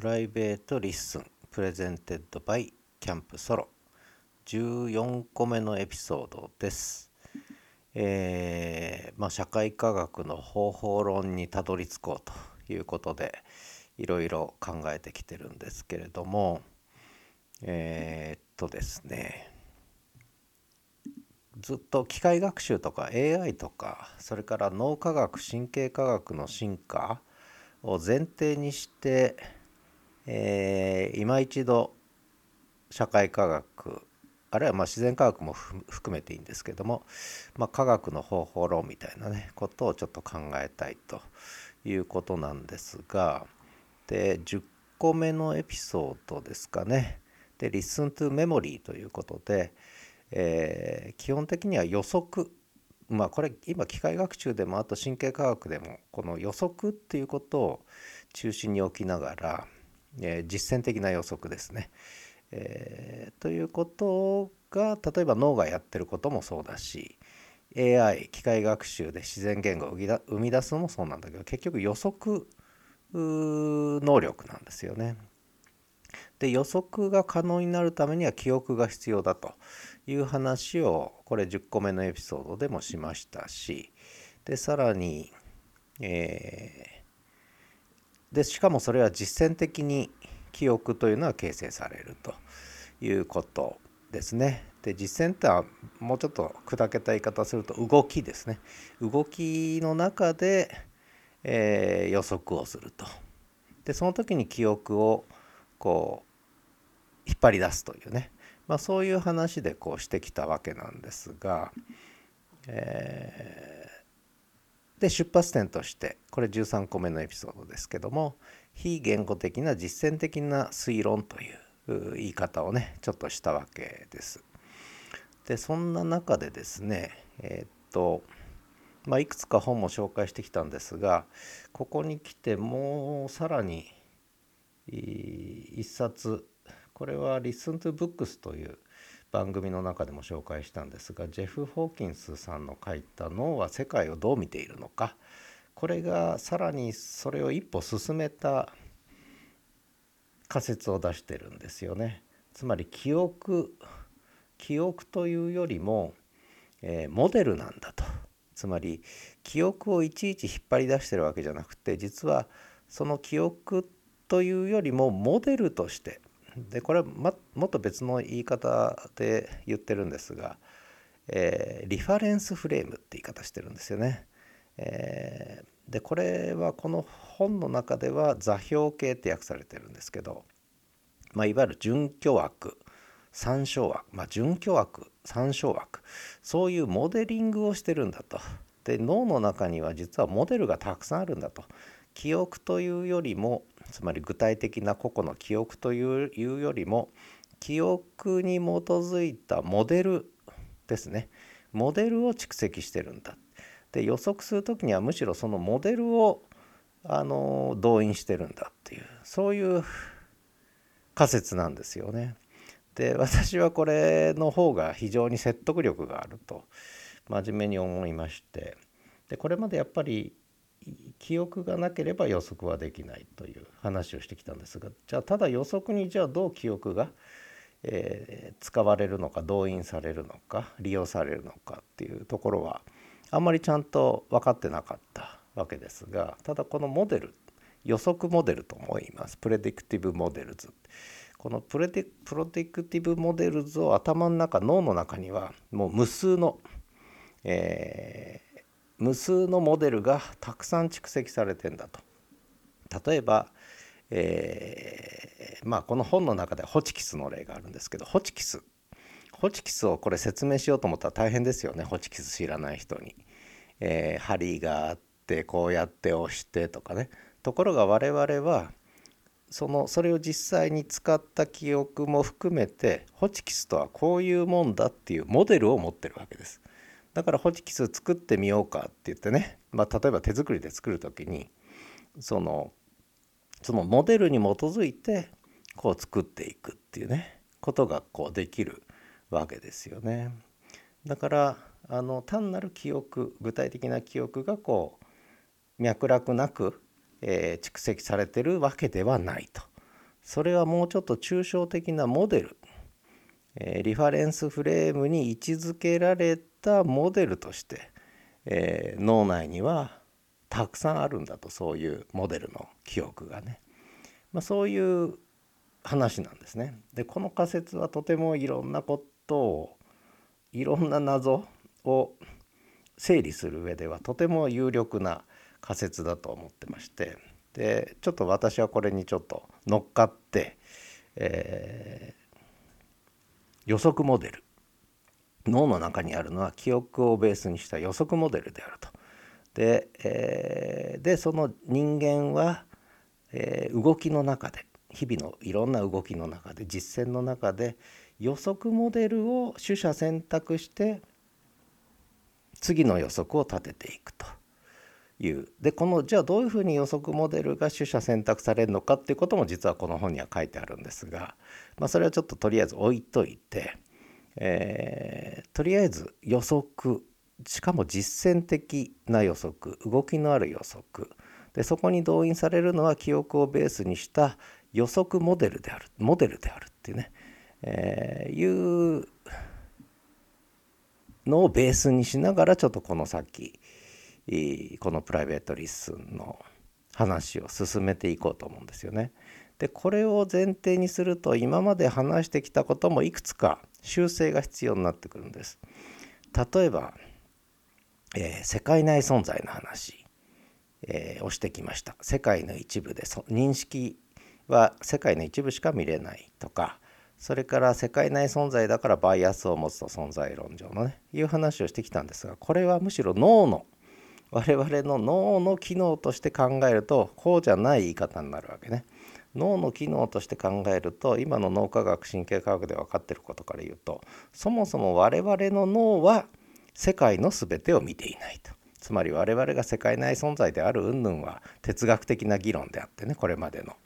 Private Listen presented by Camp Solo 14個目のエピソードです。えー、まあ、社会科学の方法論にたどり着こうということでいろいろ考えてきてるんですけれどもえー、っとですねずっと機械学習とか AI とかそれから脳科学神経科学の進化を前提にして、えー、今一度社会科学あるいはま自然科学も含めていいんですけども、まあ、科学の方法論みたいなねことをちょっと考えたいということなんですがで10個目のエピソードですかね。で Listen to Memory ということで、えー、基本的には予測。まあこれ今機械学習でもあと神経科学でもこの予測っていうことを中心に置きながら、えー、実践的な予測ですね。えー、ということが例えば脳がやってることもそうだし AI 機械学習で自然言語を生み出すのもそうなんだけど結局予測能力なんですよね。で予測が可能になるためには記憶が必要だという話をこれ10個目のエピソードでもしましたしでさらに、えー、でしかもそれは実践的に記憶というのは形成されるということですね。で実践ってはもうちょっと砕けた言い方すると動きですね。動きの中で、えー、予測をすると。でその時に記憶をこう引っ張り出すというねまあ、そういう話でこうしてきたわけなんですが、えー、で出発点としてこれ13個目のエピソードですけども非言語的な実践的な推論という言い方をねちょっとしたわけです。でそんな中でですねえー、っとまあ、いくつか本も紹介してきたんですがここに来てもうさらに一冊これは Listen to Books という番組の中でも紹介したんですがジェフ・ホーキンスさんの書いた「脳は世界をどう見ているのか」これがさらにそれを一歩進めた仮説を出してるんですよね。つまり記憶記憶というよりも、えー、モデルなんだと。つまり記憶をいちいち引っ張り出してるわけじゃなくて実はその記憶というよりもモデルとしてでこれは、もっと別の言い方で言ってるんですが、えー、リファレンスフレームって言い方してるんですよね。えー、でこれはこの本の中では座標系って訳されてるんですけど、まあ、いわゆる準拠枠参照枠、まあ、準拠枠参照枠そういうモデリングをしてるんだと。で脳の中には実はモデルがたくさんあるんだと。記憶というよりもつまり具体的な個々の記憶というよりも記憶に基づいたモデルですね。モデルを蓄積してるんだ。で予測する時にはむしろそのモデルをあの動員してるんだっていうそういう仮説なんですよね。で私はこれの方が非常に説得力があると真面目に思いまして。でこれまでやっぱり記憶がなければ予測はできないという話をしてきたんですがじゃあただ予測にじゃあどう記憶が、えー、使われるのか動員されるのか利用されるのかっていうところはあんまりちゃんと分かってなかったわけですがただこのモデル予測モデルとも言います。 predictive models。このプレデ predictive models を頭の中脳の中にはもう無数の、えー無数のモデルがたくさん蓄積されてんだと。例えば、えー、まあこの本の中でホチキスの例があるんですけどホチキスホチキスをこれ説明しようと思ったら大変ですよねホチキス知らない人に。えー、針があってこうやって押してとかね。ところが我々はそのそれを実際に使った記憶も含めてホチキスとはこういうもんだっていうモデルを持ってるわけです。だからホチキス作ってみようかって言ってね、まあ、例えば手作りで作る時にそのそのモデルに基づいてこう作っていくっていうね。ことがこうできるわけですよね。だからあの単なる記憶具体的な記憶がこう脈絡なく、えー、蓄積されてるわけではないと。それはもうちょっと抽象的なモデル、えー、リファレンスフレームに位置づけられてたモデルとして、えー、脳内にはたくさんあるんだとそういうモデルの記憶がね、まあ、そういう話なんですね。でこの仮説はとてもいろんなことをいろんな謎を整理する上ではとても有力な仮説だと思ってましてでちょっと私はこれにちょっと乗っかって、えー、予測モデル脳の中にあるのは記憶をベースにした予測モデルであると。で,、えー、でその人間は、えー、動きの中で日々のいろんな動きの中で実践の中で予測モデルを取捨選択して次の予測を立てていくというでこのじゃあどういうふうに予測モデルが取捨選択されるのかっていうことも実はこの本には書いてあるんですが、まあ、それはちょっととりあえず置いといて、えー、とりあえず予測しかも実践的な予測動きのある予測でそこに動員されるのは記憶をベースにした予測モデルであるモデルであるっていうね、えー、いうのをベースにしながらちょっとこの先このプライベートリッスンの話を進めていこうと思うんですよね。でこれを前提にすると今まで話してきたこともいくつか修正が必要になってくるんです。例えば、えー、世界内存在の話、えー、をしてきました。世界の一部で認識は世界の一部しか見れないとかそれから世界内存在だからバイアスを持つと存在論上のねいう話をしてきたんですがこれはむしろ脳の我々の脳の機能として考えるとこうじゃない言い方になるわけね。脳の機能として考えると今の脳科学神経科学で分かってることから言うとそもそも我々の脳は世界の全てを見ていないと。つまり我々が世界内存在である云々は哲学的な議論であってねこれまでの。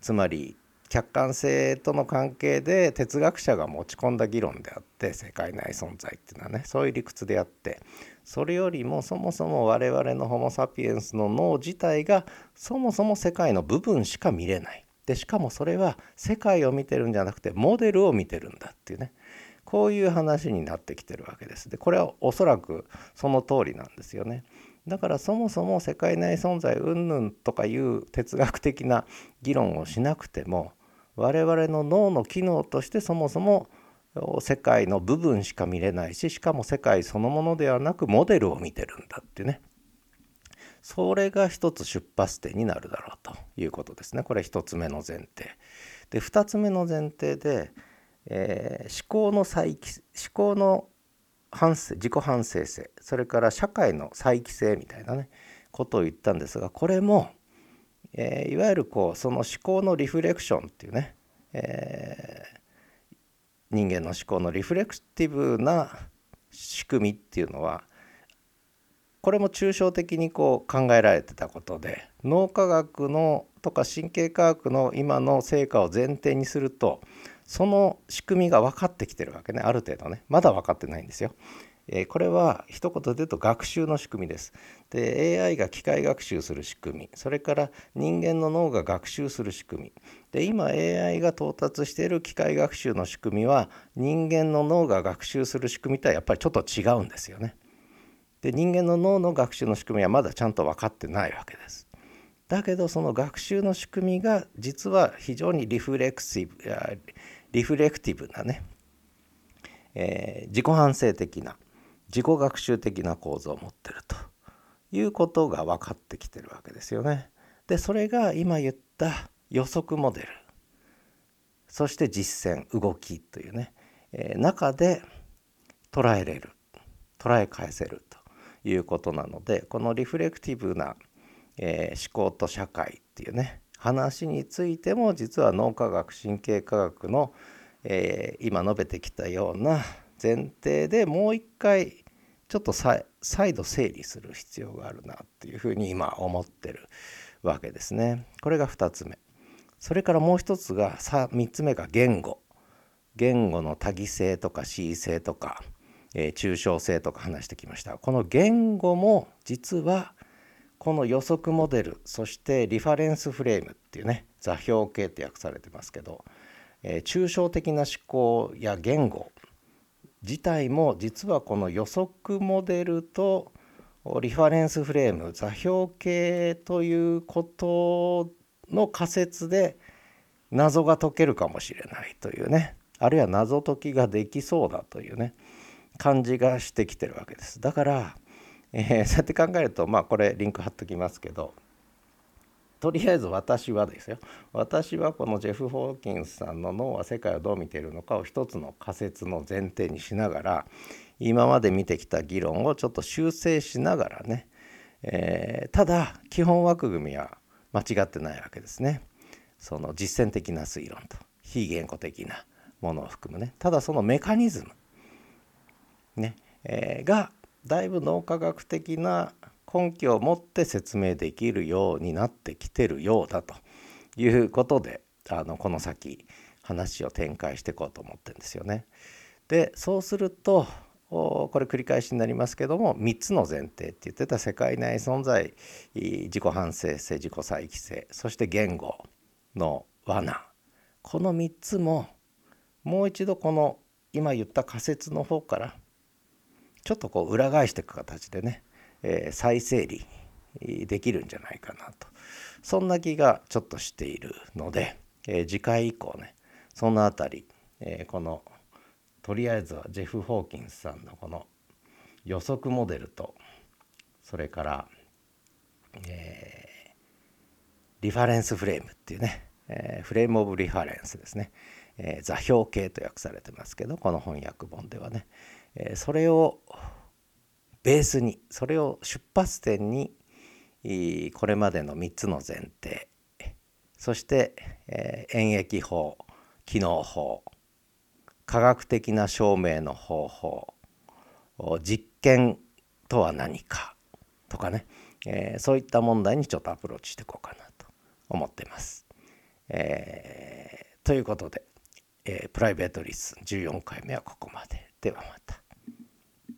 つまり客観性との関係で哲学者が持ち込んだ議論であって世界内存在っていうのはねそういう理屈であってそれよりもそもそも我々のホモ・サピエンスの脳自体がそもそも世界の部分しか見れないでしかもそれは世界を見てるんじゃなくてモデルを見てるんだっていうねこういう話になってきてるわけです。でこれはおそらくその通りなんですよね。だからそもそも世界内存在云々とかいう哲学的な議論をしなくても我々の脳の機能としてそもそも世界の部分しか見れないししかも世界そのものではなくモデルを見てるんだってねそれが一つ出発点になるだろうということですねこれ一つ目の前提。で二つ目の前提で、えー、思考の再思考の反省自己反省性それから社会の再帰性みたいなねことを言ったんですがこれも、えー、いわゆるこうその思考のリフレクションっていうね、えー、人間の思考のリフレクティブな仕組みっていうのはこれも抽象的にこう考えられてたことで脳科学のとか神経科学の今の成果を前提にするとその仕組みが分かってきてるわけねある程度ねまだ分かってないんですよ。えー、これは一言で言うと学習の仕組みです。で AI が機械学習する仕組みそれから人間の脳が学習する仕組みで今 AI が到達している機械学習の仕組みは人間の脳が学習する仕組みとはやっぱりちょっと違うんですよね。で人間の脳の学習の仕組みはまだちゃんと分かってないわけです。だけどその学習の仕組みが実は非常にリフレクシブリフレクティブなね、えー、自己反省的な自己学習的な構造を持ってるということが分かってきてるわけですよね。でそれが今言った予測モデルそして実践動きというね、えー、中で捉えれる捉え返せるいうことなのでこのリフレクティブな、えー、思考と社会っていうね話についても実は脳科学神経科学の、えー、今述べてきたような前提でもう一回ちょっと再度整理する必要があるなっていうふうに今思ってるわけですね。これが2つ目。それからもう一つが3つ目が言語。言語の多義性とか恣意性とか、えー、抽象性とか話してきました。この言語も実はこの予測モデルそしてリファレンスフレームっていうね座標系って訳されてますけど、えー、抽象的な思考や言語自体も実はこの予測モデルとリファレンスフレーム座標系ということの仮説で謎が解けるかもしれないというねあるいは謎解きができそうだというね感じがしてきてるわけです。だからえー、そうやって考えるとまあこれリンク貼っときますけどとりあえず私はですよ私はこのジェフ・ホーキンスさんの脳は世界をどう見ているのかを一つの仮説の前提にしながら今まで見てきた議論をちょっと修正しながらね、えー、ただ基本枠組みは間違ってないわけですね。その実践的な推論と非言語的なものを含むねただそのメカニズムね、えー、がだいぶ脳科学的な根拠を持って説明できるようになってきてるようだということであのこの先話を展開していこうと思ってるんですよね。でそうするとこれ繰り返しになりますけども3つの前提って言ってた世界内存在自己反省性自己再帰性そして言語の罠この3つももう一度この今言った仮説の方からちょっとこう裏返していく形でね、えー、再整理できるんじゃないかなと。そんな気がちょっとしているので、えー、次回以降ねその辺り、えー、このとりあえずはジェフ・ホーキンスさんのこの予測モデルとそれから、えー、リファレンスフレームっていうね、え、フレーム・オブ・リファレンスですね、え、座標系と訳されてますけどこの翻訳本ではね、それをベースにそれを出発点にこれまでの3つの前提そして、え演疫法機能法科学的な証明の方法実験とは何かとかね、え、そういった問題にちょっとアプローチしていこうかなと思ってます。え、ということで、え、プライベートリス14回目はここまで。ではまた。